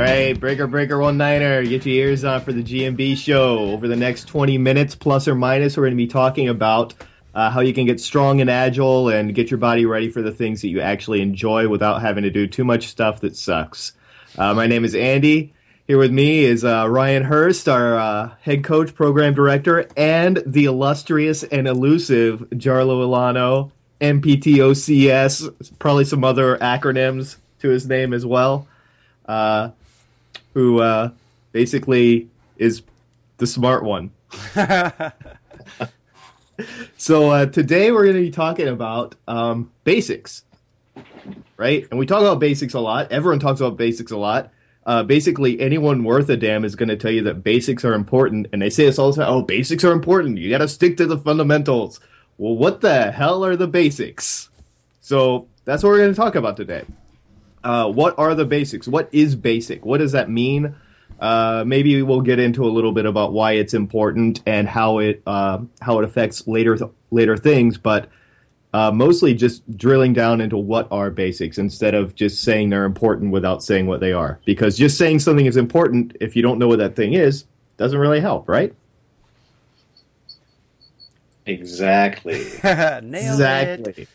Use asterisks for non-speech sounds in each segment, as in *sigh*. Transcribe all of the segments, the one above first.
All right, breaker, breaker, one niner. Get your ears on for the GMB show. Over the next 20 minutes, plus or minus, we're going to be talking about uh, how you can get strong and agile and get your body ready for the things that you actually enjoy without having to do too much stuff that sucks. Uh, my name is Andy. Here with me is uh, Ryan Hurst, our uh, head coach, program director, and the illustrious and elusive Jarlo Ilano, MPTOCS, probably some other acronyms to his name as well, uh, who uh, basically is the smart one. *laughs* so uh, today we're going to be talking about um, basics, right? And we talk about basics a lot. Everyone talks about basics a lot. Uh, basically, anyone worth a damn is going to tell you that basics are important, and they say this all the time. Oh, basics are important. You got to stick to the fundamentals. Well, what the hell are the basics? So that's what we're going to talk about today. Uh, what are the basics? What is basic? What does that mean? Uh, maybe we'll get into a little bit about why it's important and how it uh, how it affects later th- later things, but uh, mostly just drilling down into what are basics instead of just saying they're important without saying what they are. Because just saying something is important if you don't know what that thing is doesn't really help, right? Exactly. *laughs* Nailed exactly. it.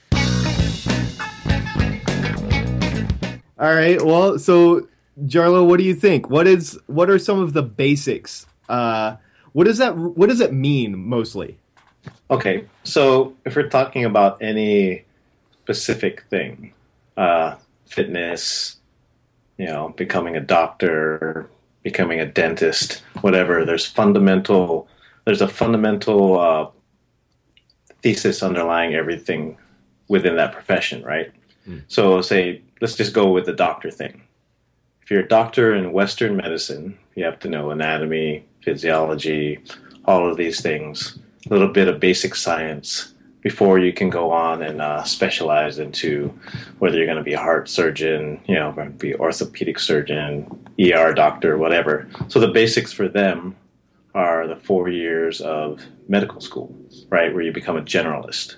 All right. Well, so Jarlo, what do you think? What is what are some of the basics? Uh, what does that what does it mean mostly? Okay, so if we're talking about any specific thing, uh, fitness, you know, becoming a doctor, becoming a dentist, whatever, there's fundamental, there's a fundamental uh, thesis underlying everything within that profession, right? So, say, let's just go with the doctor thing. If you're a doctor in Western medicine, you have to know anatomy, physiology, all of these things, a little bit of basic science before you can go on and uh, specialize into whether you're going to be a heart surgeon, you know, be orthopedic surgeon, ER doctor, whatever. So the basics for them are the four years of medical school, right, where you become a generalist.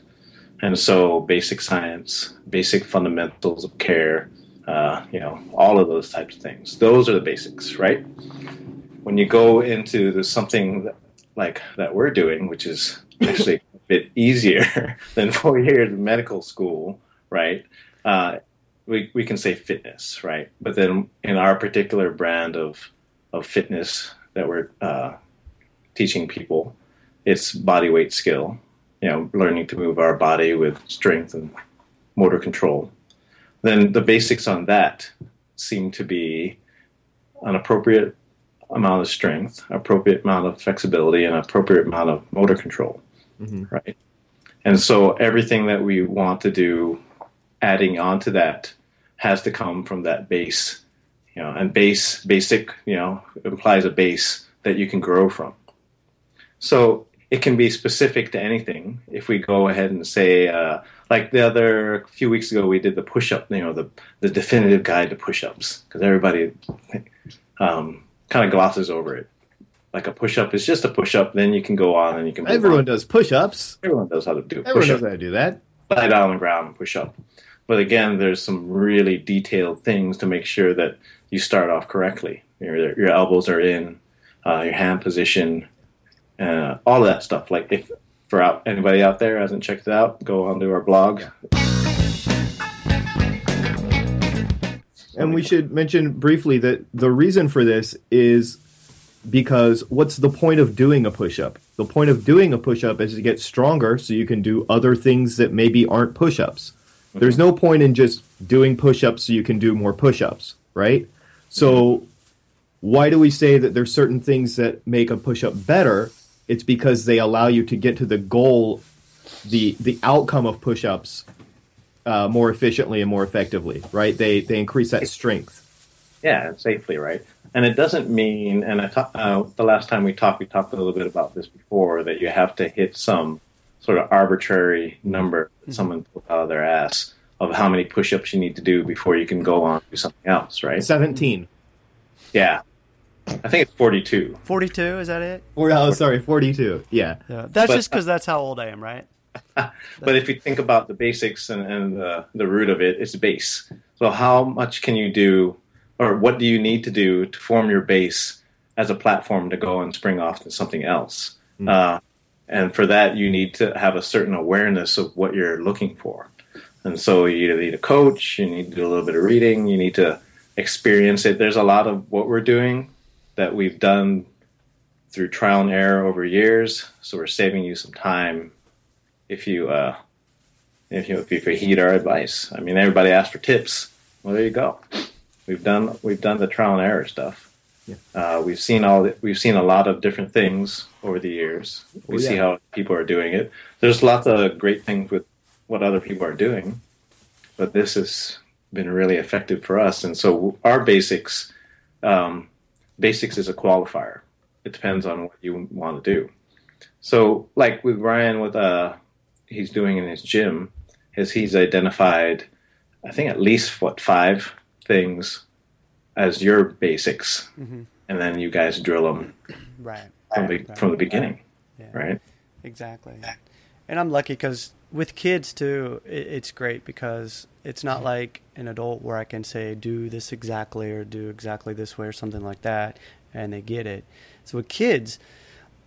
And so basic science, basic fundamentals of care, uh, you know, all of those types of things. Those are the basics, right? When you go into the, something that, like that we're doing, which is *laughs* actually a bit easier *laughs* than four years of medical school, right? Uh, we, we can say fitness, right? But then in our particular brand of, of fitness that we're uh, teaching people, it's body weight skill, you know, learning to move our body with strength and motor control. Then the basics on that seem to be an appropriate amount of strength, appropriate amount of flexibility, and appropriate amount of motor control, Mhm. right? And so everything that we want to do, adding on to that, has to come from that base, you know. And base, basic, you know, implies a base that you can grow from. So it can be specific to anything. If we go ahead and say, uh, like the other few weeks ago, we did the push-up, you know, the the definitive guide to push-ups, because everybody um, kind of glosses over it. Like a push-up is just a push-up. Then you can go on and you can. Everyone on. does push-ups. everyone knows how to do Everyone push-up knows how to do that. lie down on the ground and push up. But again, there's some really detailed things to make sure that you start off correctly. Your, your elbows are in, uh, your hand position, uh, all of that stuff. Like if for out, anybody out there hasn't checked it out, go onto our blog. And we should mention briefly that the reason for this is because what's the point of doing a push up? The point of doing a push up is to get stronger so you can do other things that maybe aren't push ups. There's no point in just doing push ups so you can do more push ups, right? So, why do we say that there's certain things that make a push up better? It's because they allow you to get to the goal, the the outcome of push ups uh, more efficiently and more effectively, right? They they increase that strength. Yeah, and safely, right? And it doesn't mean, and I ta- uh, the last time we talked, we talked a little bit about this before, that you have to hit some sort of arbitrary number that someone pulled out of their ass of how many push-ups you need to do before you can go on do something else, right? Seventeen. Yeah. I think it's 42. 42, is that it? Or oh, sorry, forty-two. Yeah. Yeah. That's But- just because that's how old I am, right? *laughs* But if you think about the basics and, and the, the root of it, it's base. So how much can you do or what do you need to do to form your base as a platform to go and spring off to something else. Uh, and for that, you need to have a certain awareness of what you're looking for. And so you either need a coach, you need to do a little bit of reading, you need to experience it. There's a lot of what we're doing that we've done through trial and error over years. So we're saving you some time if you uh, if you if you heed our advice. I mean, everybody asks for tips. Well, there you go. We've done we've done the trial and error stuff. Yeah. Uh, we've seen all the, we've seen a lot of different things over the years. We Oh, yeah. see how people are doing it. There's lots of great things with what other people are doing, but this has been really effective for us. And so our basics, um, basics is a qualifier. It depends on what you want to do. So, like with Ryan, with uh, he's doing in his gym, is he's identified, I think at least what five things as your basics, Mhm. and then you guys drill them Right. from the, Right. from the beginning, Yeah. right? Exactly. And I'm lucky because with kids too, it, it's great because it's not like an adult where I can say do this exactly or do exactly this way or something like that, and they get it. So with kids,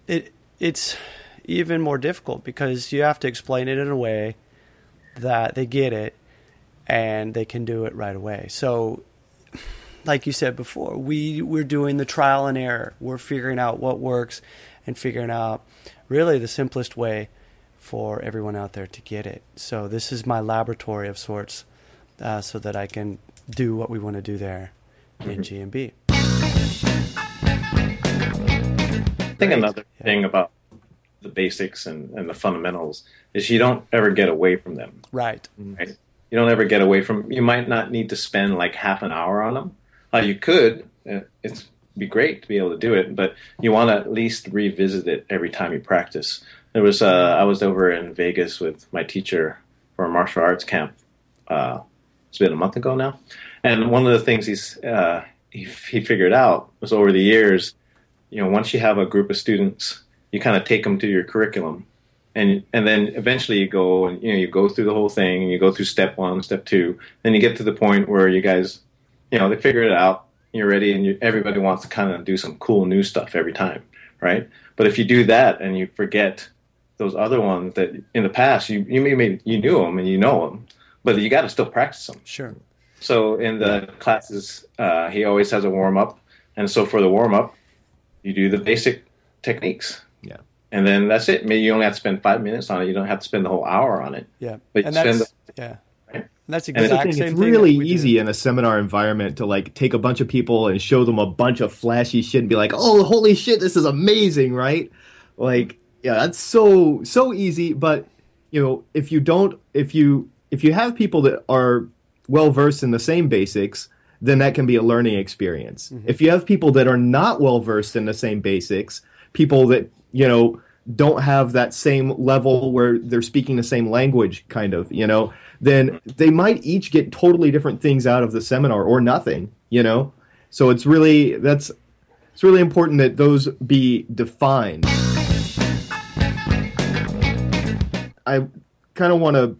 it it's even more difficult because you have to explain it in a way that they get it and they can do it right away. So like you said before, we we're doing the trial and error. We're figuring out what works and figuring out really the simplest way for everyone out there to get it. So this is my laboratory of sorts, uh, so that I can do what we want to do there in GMB. I think another Yeah. thing about the basics and, and the fundamentals is you don't ever get away from them. Right. right? You don't ever get away from. You might not need to spend like half an hour on them. Uh, you could. uh, It's be great to be able to do it, but you want to at least revisit it every time you practice. There was uh, I was over in Vegas with my teacher for a martial arts camp. Uh, it's been a month ago now, and one of the things he's uh, he, he figured out was over the years, you know, once you have a group of students, you kind of take them to your curriculum and and then eventually you go and you know you go through the whole thing and you go through step one step two then you get to the point where you guys you know they figure it out you're ready and you, everybody wants to kind of do some cool new stuff every time right but if you do that and you forget those other ones that in the past you you maybe you knew them and you know them but you got to still practice them Sure. so in the classes, uh, he always has a warm up, and so for the warm up, you do the basic techniques. Yeah. And then that's it. Maybe you only have to spend five minutes on it. You don't have to spend the whole hour on it. Yeah. But and you spend that's yeah. Right. And that's And it's- exact I it's really that do. easy in a seminar environment to like take a bunch of people and show them a bunch of flashy shit and be like, "Oh, holy shit, this is amazing!" Right? Like, yeah, that's so so easy. But you know, if you don't, if you if you have people that are well versed in the same basics, then that can be a learning experience. Mm-hmm. If you have people that are not well versed in the same basics, people that you know don't have that same level where they're speaking the same language, kind of, you know, then they might each get totally different things out of the seminar or nothing, you know. So it's really that's it's really important that those be defined. I kind of want to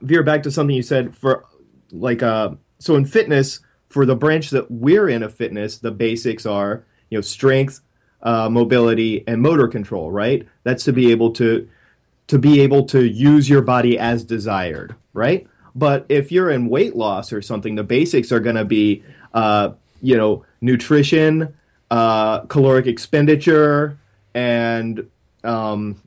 veer back to something you said for like uh so in fitness for the branch that we're in of fitness the basics are you know strength uh, mobility and motor control right? That's to be able to to be able to use your body as desired right? But if you're in weight loss or something the basics are going to be uh, you know nutrition uh, caloric expenditure and um,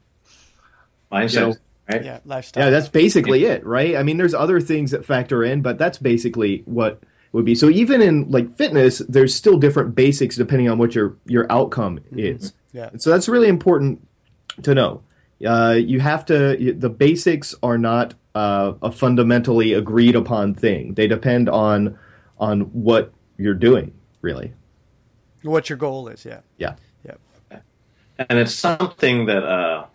mindset, You know, right? Yeah, lifestyle. yeah, that's basically it, right? I mean, there's other things that factor in, but that's basically what would be. So even in like fitness, there's still different basics depending on what your your outcome is. Yeah. And so that's really important to know. Uh, you have to. The basics are not uh, a fundamentally agreed upon thing. They depend on on what you're doing, really. what your goal is. Yeah. Yeah. Yeah. and it's something that uh,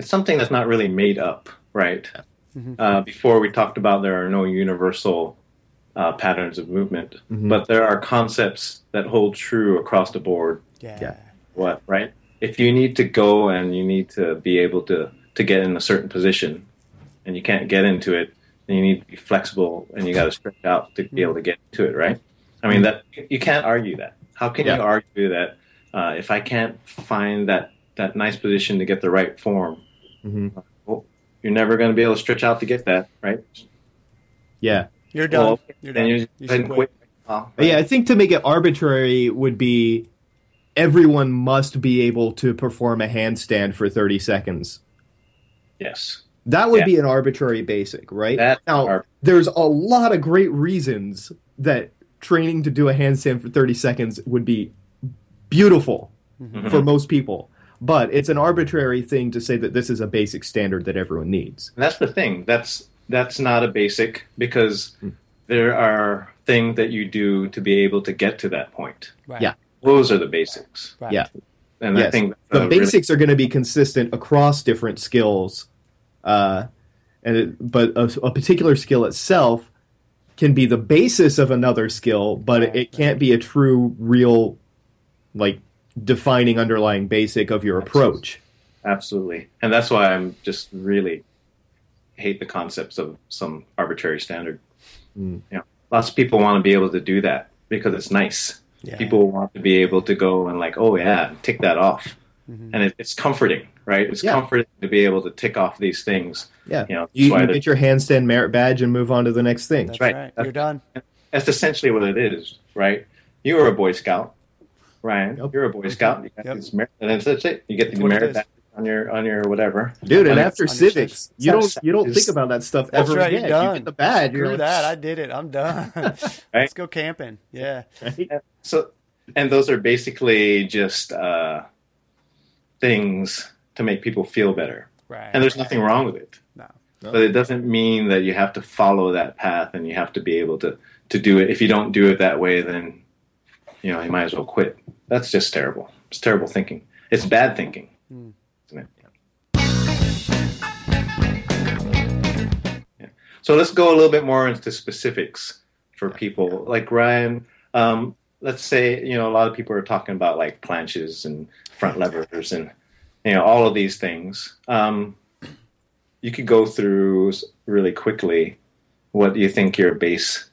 it's something that's not really made up, right? Uh, before we talked about there are no universal uh, patterns of movement, but there are concepts that hold true across the board. Yeah. Yeah. What right? If you need to go and you need to be able to to get in a certain position, and you can't get into it, and you need to be flexible, and you got to stretch out to be able to get to it, right? I mean, that you can't argue that. How can Yeah. you argue that uh, if I can't find that that nice position to get the right form, Mhm. well, you're never going to be able to stretch out to get that, right? Yeah. You're done. Well, You're done. you, You quit. quit. Oh, But yeah, I think to make it arbitrary would be everyone must be able to perform a handstand for 30 seconds. Yes. That would Yeah. be an arbitrary basic, right? That's now, arb- there's a lot of great reasons that training to do a handstand for 30 seconds would be beautiful Mm-hmm. for most people. But it's an arbitrary thing to say that this is a basic standard that everyone needs. And that's the thing. That's that's not a basic because Hmm. there are things that you do to be able to get to that point. Right. Yeah. Those are the basics. Right. Yeah. And I think the uh, really- basics are going to be consistent across different skills, uh, and it, but a, a particular skill itself can be the basis of another skill, but Right, it can't be a true, real, like defining underlying basic of your approach. absolutely. And that's why I'm just really hate the concepts of some arbitrary standard. Mm. You know, lots of people want to be able to do that because it's nice. Yeah. People want to be able to go and like, oh yeah, tick that off. Mhm. And it, it's comforting, right? It's Yeah. comforting to be able to tick off these things. Yeah, You know, you, you get your handstand merit badge and move on to the next thing. That's right. right. That's- You're done. That's essentially what it is, right? You were a Boy Scout, Ryan. Yep. You're a Boy Scout. You got Yep. this merit, and then that's it. You get the That's what it merit badge on your on your whatever. Dude, and after civics, you don't you don't think about that stuff That's ever right. again. You're You done. get the badge. you're Screw like, that. I did it. I'm done. *laughs* Let's go camping. Yeah. right? So, and those are basically just uh, things to make people feel better, Right. and there's nothing wrong with it. No. No. But it doesn't mean that you have to follow that path and you have to be able to to do it. If you don't do it that way, then you know you might as well quit. That's just terrible. It's terrible thinking. It's bad thinking, isn't it? Yeah. So let's go a little bit more into specifics for people. Like Ryan, um, let's say you know a lot of people are talking about like planches and front levers and you know all of these things. Um, you could go through really quickly what you think your base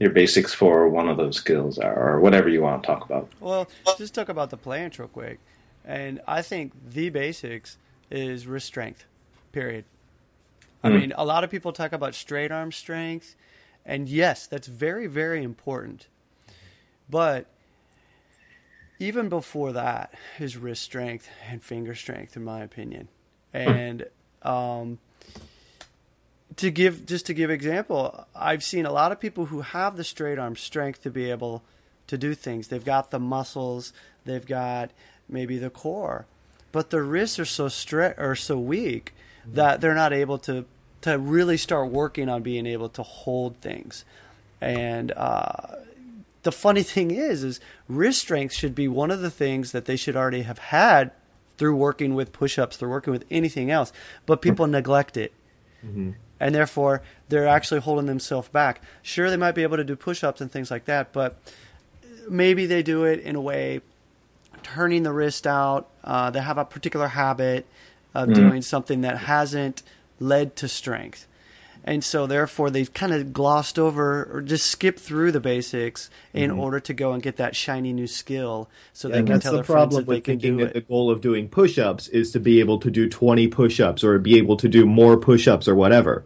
your basics for one of those skills are or whatever you want to talk about Well, just talk about the planche real quick. And I think the basics is wrist strength, period. I Hmm. mean, a lot of people talk about straight arm strength, and yes, that's very, very important. But even before that is wrist strength and finger strength, in my opinion. And um, to give just to give example, I've seen a lot of people who have the straight arm strength to be able to do things. They've got the muscles, they've got maybe the core, but their wrists are so stre- or so weak that they're not able to to really start working on being able to hold things. And uh, the funny *laughs* thing is, is wrist strength should be one of the things that they should already have had through working with push-ups, through working with anything else, but people *laughs* neglect it and therefore they're actually holding themselves back. Sure, they might be able to do push-ups and things like that, but maybe they do it in a way turning the wrist out. Uh, they have a particular habit of doing something that hasn't led to strength. And so, therefore, they've kind of glossed over or just skipped through the basics in mm-hmm. order to go and get that shiny new skill, so they can tell the their friends problem that they with can thinking do that the goal of doing push-ups is to be able to do 20 push-ups or be able to do more push-ups or whatever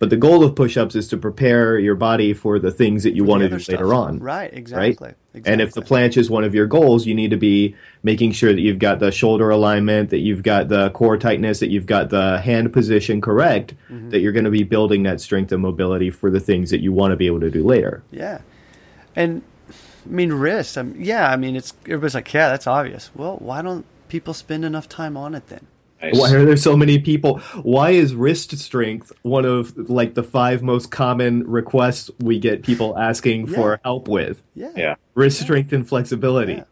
but the goal of push-ups is to prepare your body for the things that you want to do stuff. later on right? Exactly. exactly. and if the planche is one of your goals you need to be making sure that you've got the shoulder alignment that you've got the core tightness that you've got the hand position correct Mm-hmm. that you're going to be building that strength and mobility for the things that you want to be able to do later Yeah, and I mean wrist. I mean, yeah, I mean it's everybody's like, yeah, that's obvious. Well, why don't people spend enough time on it then? Nice. Why are there so many people? Why is wrist strength one of like the five most common requests we get people asking Yeah. for help with? Yeah, yeah Wrist strength and flexibility. Yeah.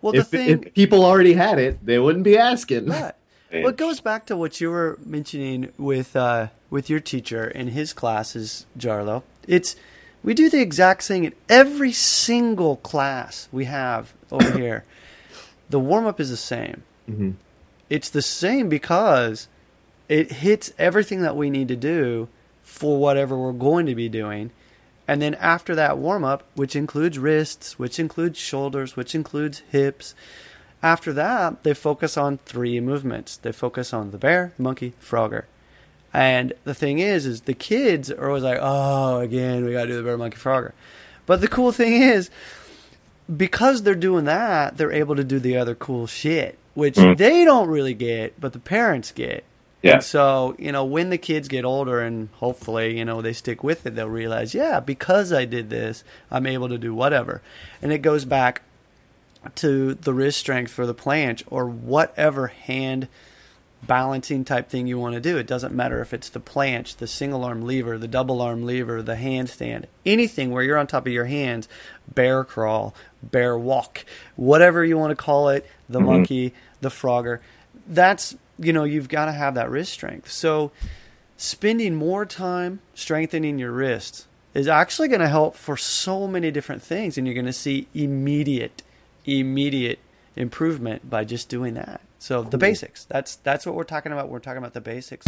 Well, the If, thing, if people already had it, they wouldn't be asking. right. *laughs* Yeah. Well, it goes back to what you were mentioning with uh, with your teacher in his classes, Jarlo. It's we do the exact thing in every single class we have over *coughs* here. The warm up is the same. Mhm. It's the same because it hits everything that we need to do for whatever we're going to be doing. And then after that warm up, which includes wrists, which includes shoulders, which includes hips, after that, they focus on three movements. They focus on the bear, monkey, frogger. And the thing is, is the kids are always like, oh, again, we got to do the bear, monkey, frogger. But the cool thing is, because they're doing that, they're able to do the other cool shit, which mm. they don't really get, but the parents get. Yeah. And so, you know, when the kids get older and hopefully, you know, they stick with it, they'll realize, yeah, because I did this, I'm able to do whatever. And it goes back to the wrist strength for the planche or whatever hand balancing type thing you want to do. It doesn't matter if it's the planche, the single arm lever, the double arm lever, the handstand, anything where you're on top of your hands, bear crawl, bear walk, whatever you want to call it, the mm-hmm. monkey, the frogger. That's, you know, you've got to have that wrist strength. So spending more time strengthening your wrists is actually going to help for so many different things and you're going to see immediate immediate improvement by just doing that. So cool. the basics. That's that's what we're talking about. We're talking about the basics.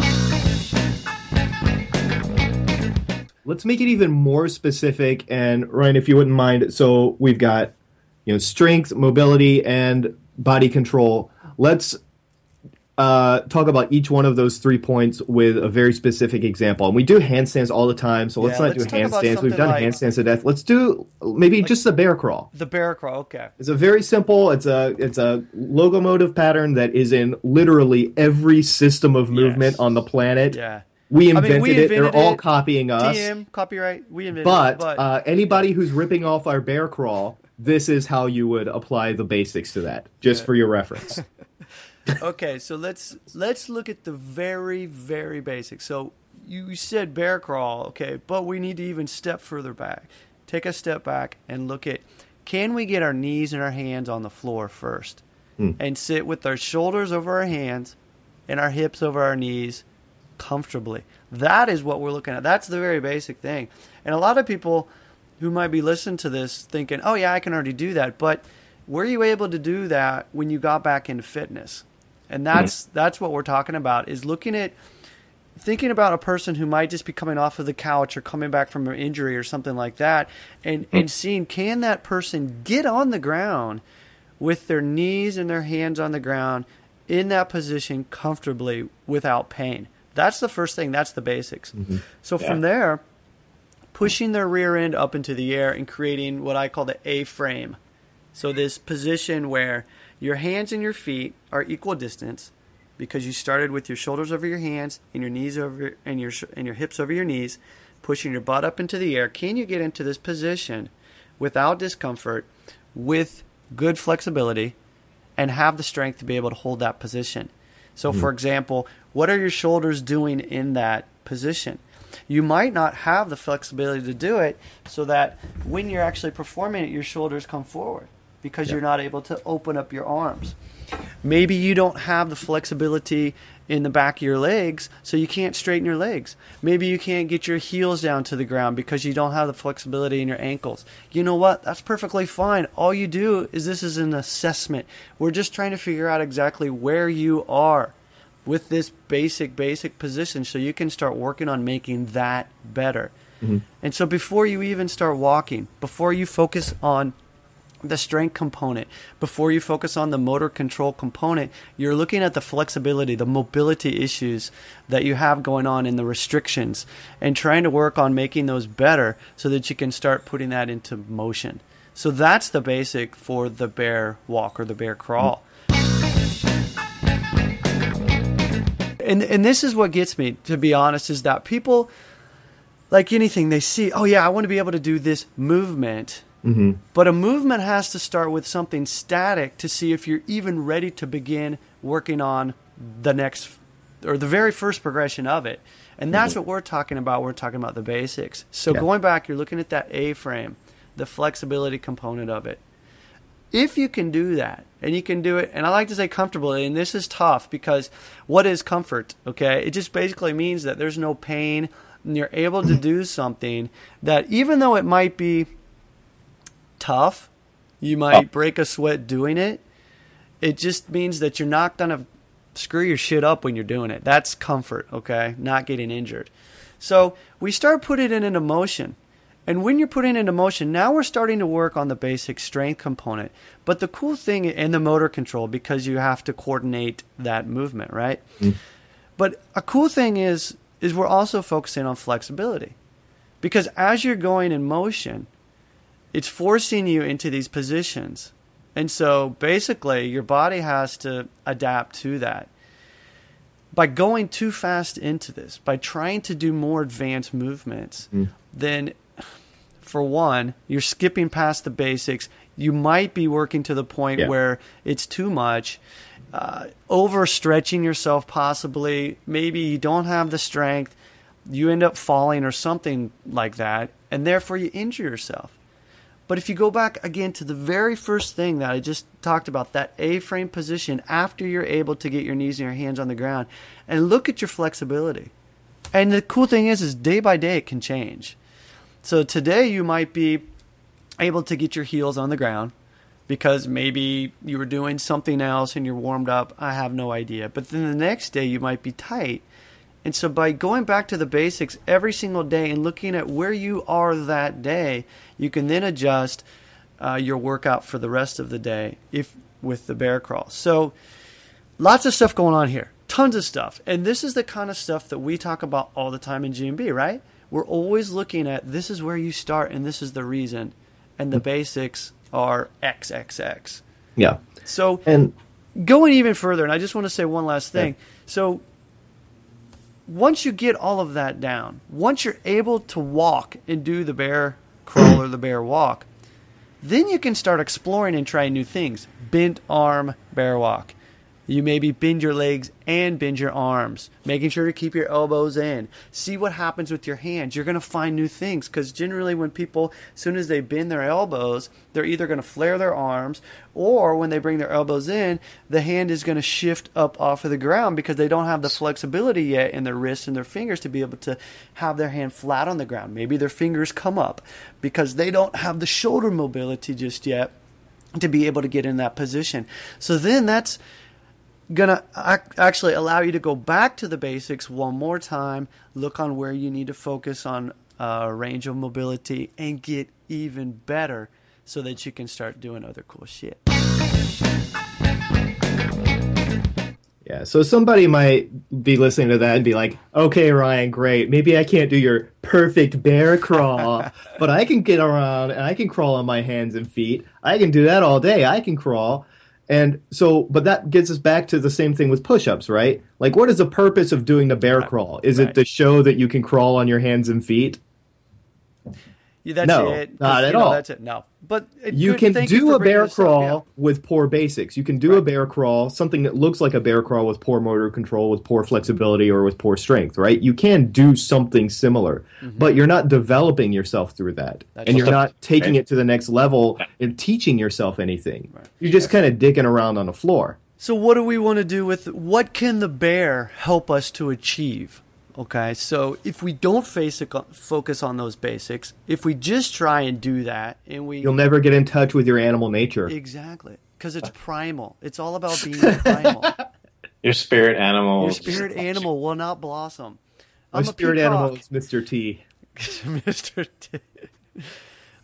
Let's make it even more specific. And Ryan, if you wouldn't mind, so we've got you know strength, mobility, and body control. Let's uh, talk about each one of those three points with a very specific example. And we do handstands all the time, so let's yeah, not let's do handstands. We've done like, handstands to death. Let's do maybe like just the bear crawl. The bear crawl, okay. It's a very simple. It's a it's a locomotive pattern that is in literally every system of movement yes. on the planet. Yeah. We invented, I mean, we invented it. They're it. all copying us. TM, copyright. We invented but, it. But uh, anybody who's ripping off our bear crawl, this is how you would apply the basics to that, just yeah. for your reference. *laughs* okay, so let's let's look at the very very basics. So you said bear crawl, okay, but we need to even step further back. Take a step back and look at can we get our knees and our hands on the floor first mm. and sit with our shoulders over our hands and our hips over our knees comfortably. That is what we're looking at. That's the very basic thing. And a lot of people who might be listening to this thinking, "Oh yeah, I can already do that." But were you able to do that when you got back into fitness? And that's mm-hmm. that's what we're talking about is looking at thinking about a person who might just be coming off of the couch or coming back from an injury or something like that and mm-hmm. and seeing can that person get on the ground with their knees and their hands on the ground in that position comfortably without pain that's the first thing that's the basics mm-hmm. so yeah. from there pushing their rear end up into the air and creating what i call the a frame so this position where your hands and your feet are equal distance because you started with your shoulders over your hands and your knees over and your and your hips over your knees, pushing your butt up into the air. Can you get into this position without discomfort, with good flexibility, and have the strength to be able to hold that position? So, mm-hmm. for example, what are your shoulders doing in that position? You might not have the flexibility to do it so that when you're actually performing it, your shoulders come forward because yeah. you're not able to open up your arms. Maybe you don't have the flexibility in the back of your legs, so you can't straighten your legs. Maybe you can't get your heels down to the ground because you don't have the flexibility in your ankles. You know what? That's perfectly fine. All you do is this is an assessment. We're just trying to figure out exactly where you are with this basic, basic position so you can start working on making that better. Mm-hmm. And so before you even start walking, before you focus on the strength component. Before you focus on the motor control component, you're looking at the flexibility, the mobility issues that you have going on in the restrictions and trying to work on making those better so that you can start putting that into motion. So that's the basic for the bear walk or the bear crawl. And and this is what gets me to be honest is that people like anything they see, oh yeah, I want to be able to do this movement Mm-hmm. But a movement has to start with something static to see if you're even ready to begin working on the next or the very first progression of it. And that's mm-hmm. what we're talking about. We're talking about the basics. So yeah. going back, you're looking at that A frame, the flexibility component of it. If you can do that, and you can do it, and I like to say comfortably, and this is tough because what is comfort? Okay, it just basically means that there's no pain, and you're able to do something that even though it might be tough. You might oh. break a sweat doing it. It just means that you're not going to screw your shit up when you're doing it. That's comfort, okay? Not getting injured. So we start putting it into motion. And when you're putting it into motion, now we're starting to work on the basic strength component. But the cool thing in the motor control, because you have to coordinate that movement, right? Mm. But a cool thing is is we're also focusing on flexibility. Because as you're going in motion, it's forcing you into these positions. And so basically your body has to adapt to that by going too fast into this, by trying to do more advanced movements, mm. then for one, you're skipping past the basics. You might be working to the point yeah. where it's too much, uh, overstretching yourself, possibly. Maybe you don't have the strength. You end up falling or something like that, and therefore you injure yourself. But if you go back again to the very first thing that I just talked about, that A frame position after you're able to get your knees and your hands on the ground, and look at your flexibility. And the cool thing is, is day by day it can change. So today you might be able to get your heels on the ground because maybe you were doing something else and you're warmed up. I have no idea. But then the next day you might be tight and so by going back to the basics every single day and looking at where you are that day, you can then adjust uh, your workout for the rest of the day if with the bear crawl. So lots of stuff going on here. Tons of stuff. And this is the kind of stuff that we talk about all the time in GMB, right? We're always looking at this is where you start and this is the reason. And the basics are XXX. Yeah. So and going even further, and I just want to say one last thing. Yeah. So once you get all of that down, once you're able to walk and do the bear crawl or the bear walk, then you can start exploring and trying new things. Bent arm bear walk. You maybe bend your legs and bend your arms, making sure to keep your elbows in. See what happens with your hands. You're going to find new things because generally, when people, as soon as they bend their elbows, they're either going to flare their arms or when they bring their elbows in, the hand is going to shift up off of the ground because they don't have the flexibility yet in their wrists and their fingers to be able to have their hand flat on the ground. Maybe their fingers come up because they don't have the shoulder mobility just yet to be able to get in that position. So then that's gonna ac- actually allow you to go back to the basics one more time, look on where you need to focus on uh, range of mobility, and get even better so that you can start doing other cool shit. Yeah, so somebody might be listening to that and be like, okay, Ryan, great. Maybe I can't do your perfect bear crawl, *laughs* but I can get around and I can crawl on my hands and feet. I can do that all day. I can crawl. And so, but that gets us back to the same thing with push-ups, right? Like, what is the purpose of doing the bear crawl? Is right. it to show that you can crawl on your hands and feet? Yeah, that's no, it. Not at know, all. That's it. No, but you good, can do you a bear crawl up, yeah. with poor basics. You can do right. a bear crawl, something that looks like a bear crawl with poor motor control, with poor flexibility, or with poor strength. Right? You can do something similar, mm-hmm. but you're not developing yourself through that, that's and you're not taking right. it to the next level and teaching yourself anything. Right. You're just kind of digging around on the floor. So, what do we want to do with what can the bear help us to achieve? Okay, so if we don't face focus on those basics, if we just try and do that, and we you'll never get in touch with your animal nature. Exactly, because it's primal. It's all about *laughs* being primal. Your spirit animal. Your spirit animal will not blossom. My spirit animal is Mr. T. *laughs* Mr. T.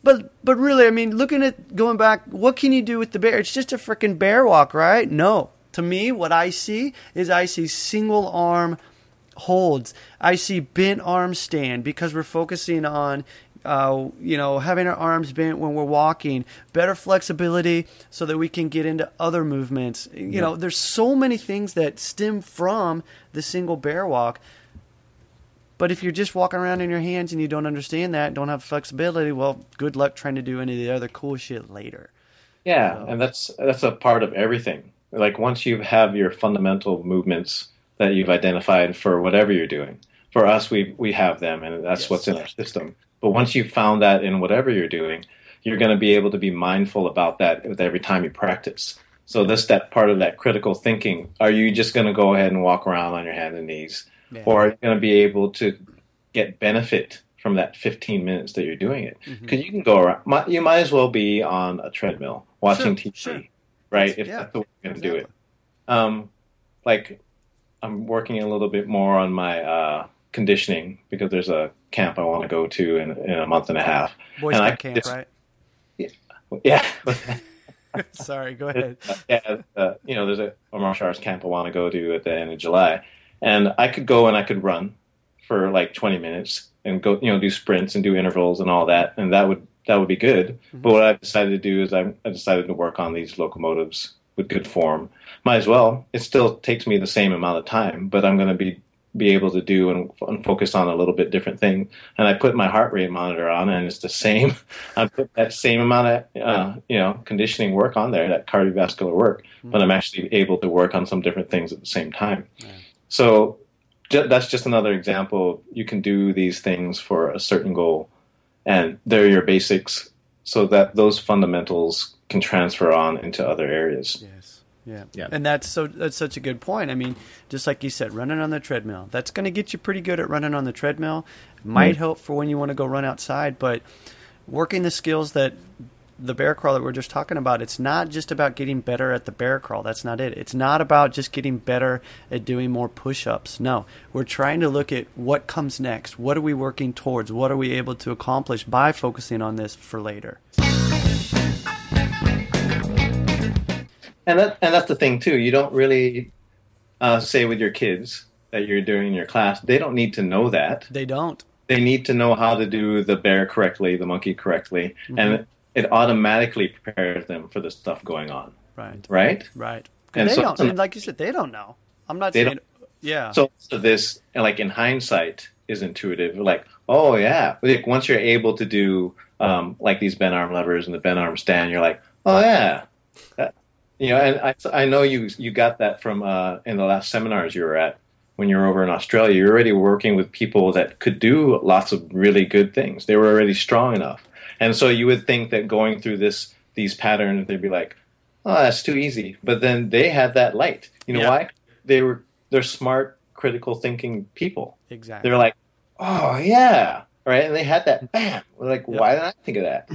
But but really, I mean, looking at going back, what can you do with the bear? It's just a freaking bear walk, right? No. To me, what I see is I see single arm holds. I see bent arm stand because we're focusing on uh, you know, having our arms bent when we're walking, better flexibility so that we can get into other movements. You yeah. know, there's so many things that stem from the single bear walk. But if you're just walking around in your hands and you don't understand that, don't have flexibility, well, good luck trying to do any of the other cool shit later. Yeah, so. and that's that's a part of everything. Like once you have your fundamental movements that you've identified for whatever you're doing. For us, we we have them, and that's yes. what's in our system. But once you've found that in whatever you're doing, you're going to be able to be mindful about that with every time you practice. So this that part of that critical thinking. Are you just going to go ahead and walk around on your hands and knees, yeah. or are you going to be able to get benefit from that 15 minutes that you're doing it? Because mm-hmm. you can go around. You might as well be on a treadmill watching sure, TV, sure. right? That's, if yeah, that's the way you're going to exactly. do it. Um, like I'm working a little bit more on my uh, conditioning because there's a camp I want to go to in, in a month and a half. Boy and Scout I camp, right? Yeah. *laughs* Sorry, go ahead. *laughs* yeah, uh, you know, there's a, a martial arts camp I want to go to at the end of July, and I could go and I could run for like 20 minutes and go, you know, do sprints and do intervals and all that, and that would that would be good. But what I decided to do is I, I decided to work on these locomotives with good form. Might as well. It still takes me the same amount of time, but I'm going to be be able to do and, and focus on a little bit different thing. And I put my heart rate monitor on, and it's the same. *laughs* I put that same amount of uh, you know conditioning work on there, that cardiovascular work, but I'm actually able to work on some different things at the same time. So ju- that's just another example. You can do these things for a certain goal, and they're your basics, so that those fundamentals can transfer on into other areas. Yes. Yeah. Yeah. And that's so that's such a good point. I mean, just like you said, running on the treadmill. That's going to get you pretty good at running on the treadmill. It might mm. help for when you want to go run outside, but working the skills that the bear crawl that we're just talking about, it's not just about getting better at the bear crawl. That's not it. It's not about just getting better at doing more push-ups. No. We're trying to look at what comes next. What are we working towards? What are we able to accomplish by focusing on this for later? And that and that's the thing too. You don't really uh, say with your kids that you're doing in your class. They don't need to know that. They don't. They need to know how to do the bear correctly, the monkey correctly, and it automatically prepares them for the stuff going on. Right. Right. Right. And they so- don't. And like you said, they don't know. I'm not saying. Yeah. So, so this, like in hindsight, is intuitive. Like, oh yeah, like once you're able to do um, like these bent arm levers and the bent arm stand, you're like, oh yeah, That- you know. And I, I know you you got that from uh, in the last seminars you were at when you were over in Australia. You're already working with people that could do lots of really good things. They were already strong enough, and so you would think that going through this these patterns, they'd be like, oh, that's too easy. But then they had that light. You know Yeah. why? They were they're smart, critical thinking people. exactly. They're like, oh yeah, right, and they had that bam. We're like, why didn't I think of that?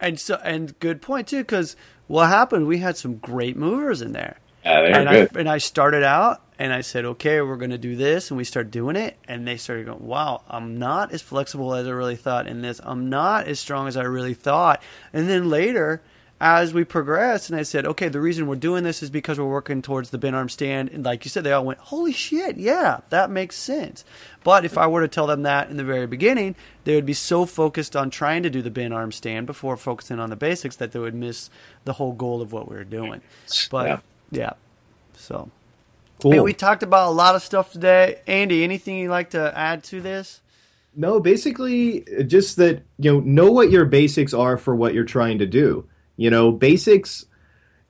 And so, and good point too, because what happened? We had some great movers in there, Yeah, they're and good. I and I started out, and I said, okay, we're going to do this, and we started doing it, and they started going, wow, I'm not as flexible as I really thought in this. I'm not as strong as I really thought. And then later, as we progressed, and I said, okay, the reason we're doing this is because we're working towards the bent arm stand, and like you said, they all went, holy shit, yeah, that makes sense. But if I were to tell them that in the very beginning, they would be so focused on trying to do the bent arm stand before focusing on the basics that they would miss the whole goal of what we were doing. But Yeah. yeah, so Cool. Hey, we talked about a lot of stuff today. Andy, anything you'd like to add to this? No, basically, just that you know, know what your basics are for what you're trying to do. You know, basics.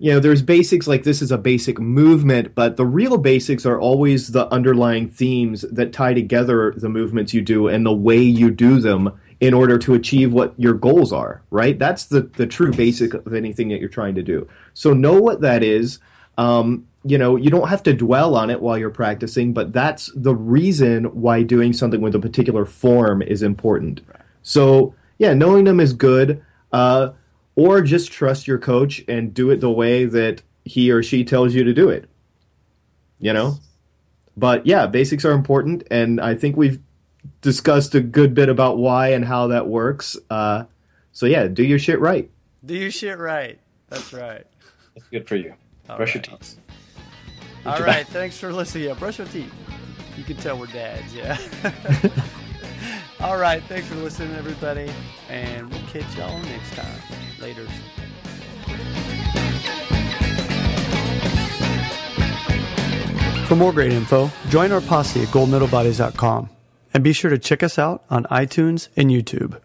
You know, there's basics like this is a basic movement, but the real basics are always the underlying themes that tie together the movements you do and the way you do them in order to achieve what your goals are. Right? That's the the true basic of anything that you're trying to do. So know what that is. Um, you know, you don't have to dwell on it while you're practicing, but that's the reason why doing something with a particular form is important. So, yeah, knowing them is good, uh, or just trust your coach and do it the way that he or she tells you to do it. You know? But yeah, basics are important, and I think we've discussed a good bit about why and how that works. Uh, so, yeah, do your shit right. Do your shit right. That's right. It's good for you. Brush your teeth. All right. Thanks for listening. Yeah, brush your teeth. You can tell we're dads. Yeah. *laughs* *laughs* All right. Thanks for listening, everybody. And we'll catch y'all next time. Later. For more great info, join our posse at goldmedalbodies.com and be sure to check us out on iTunes and YouTube.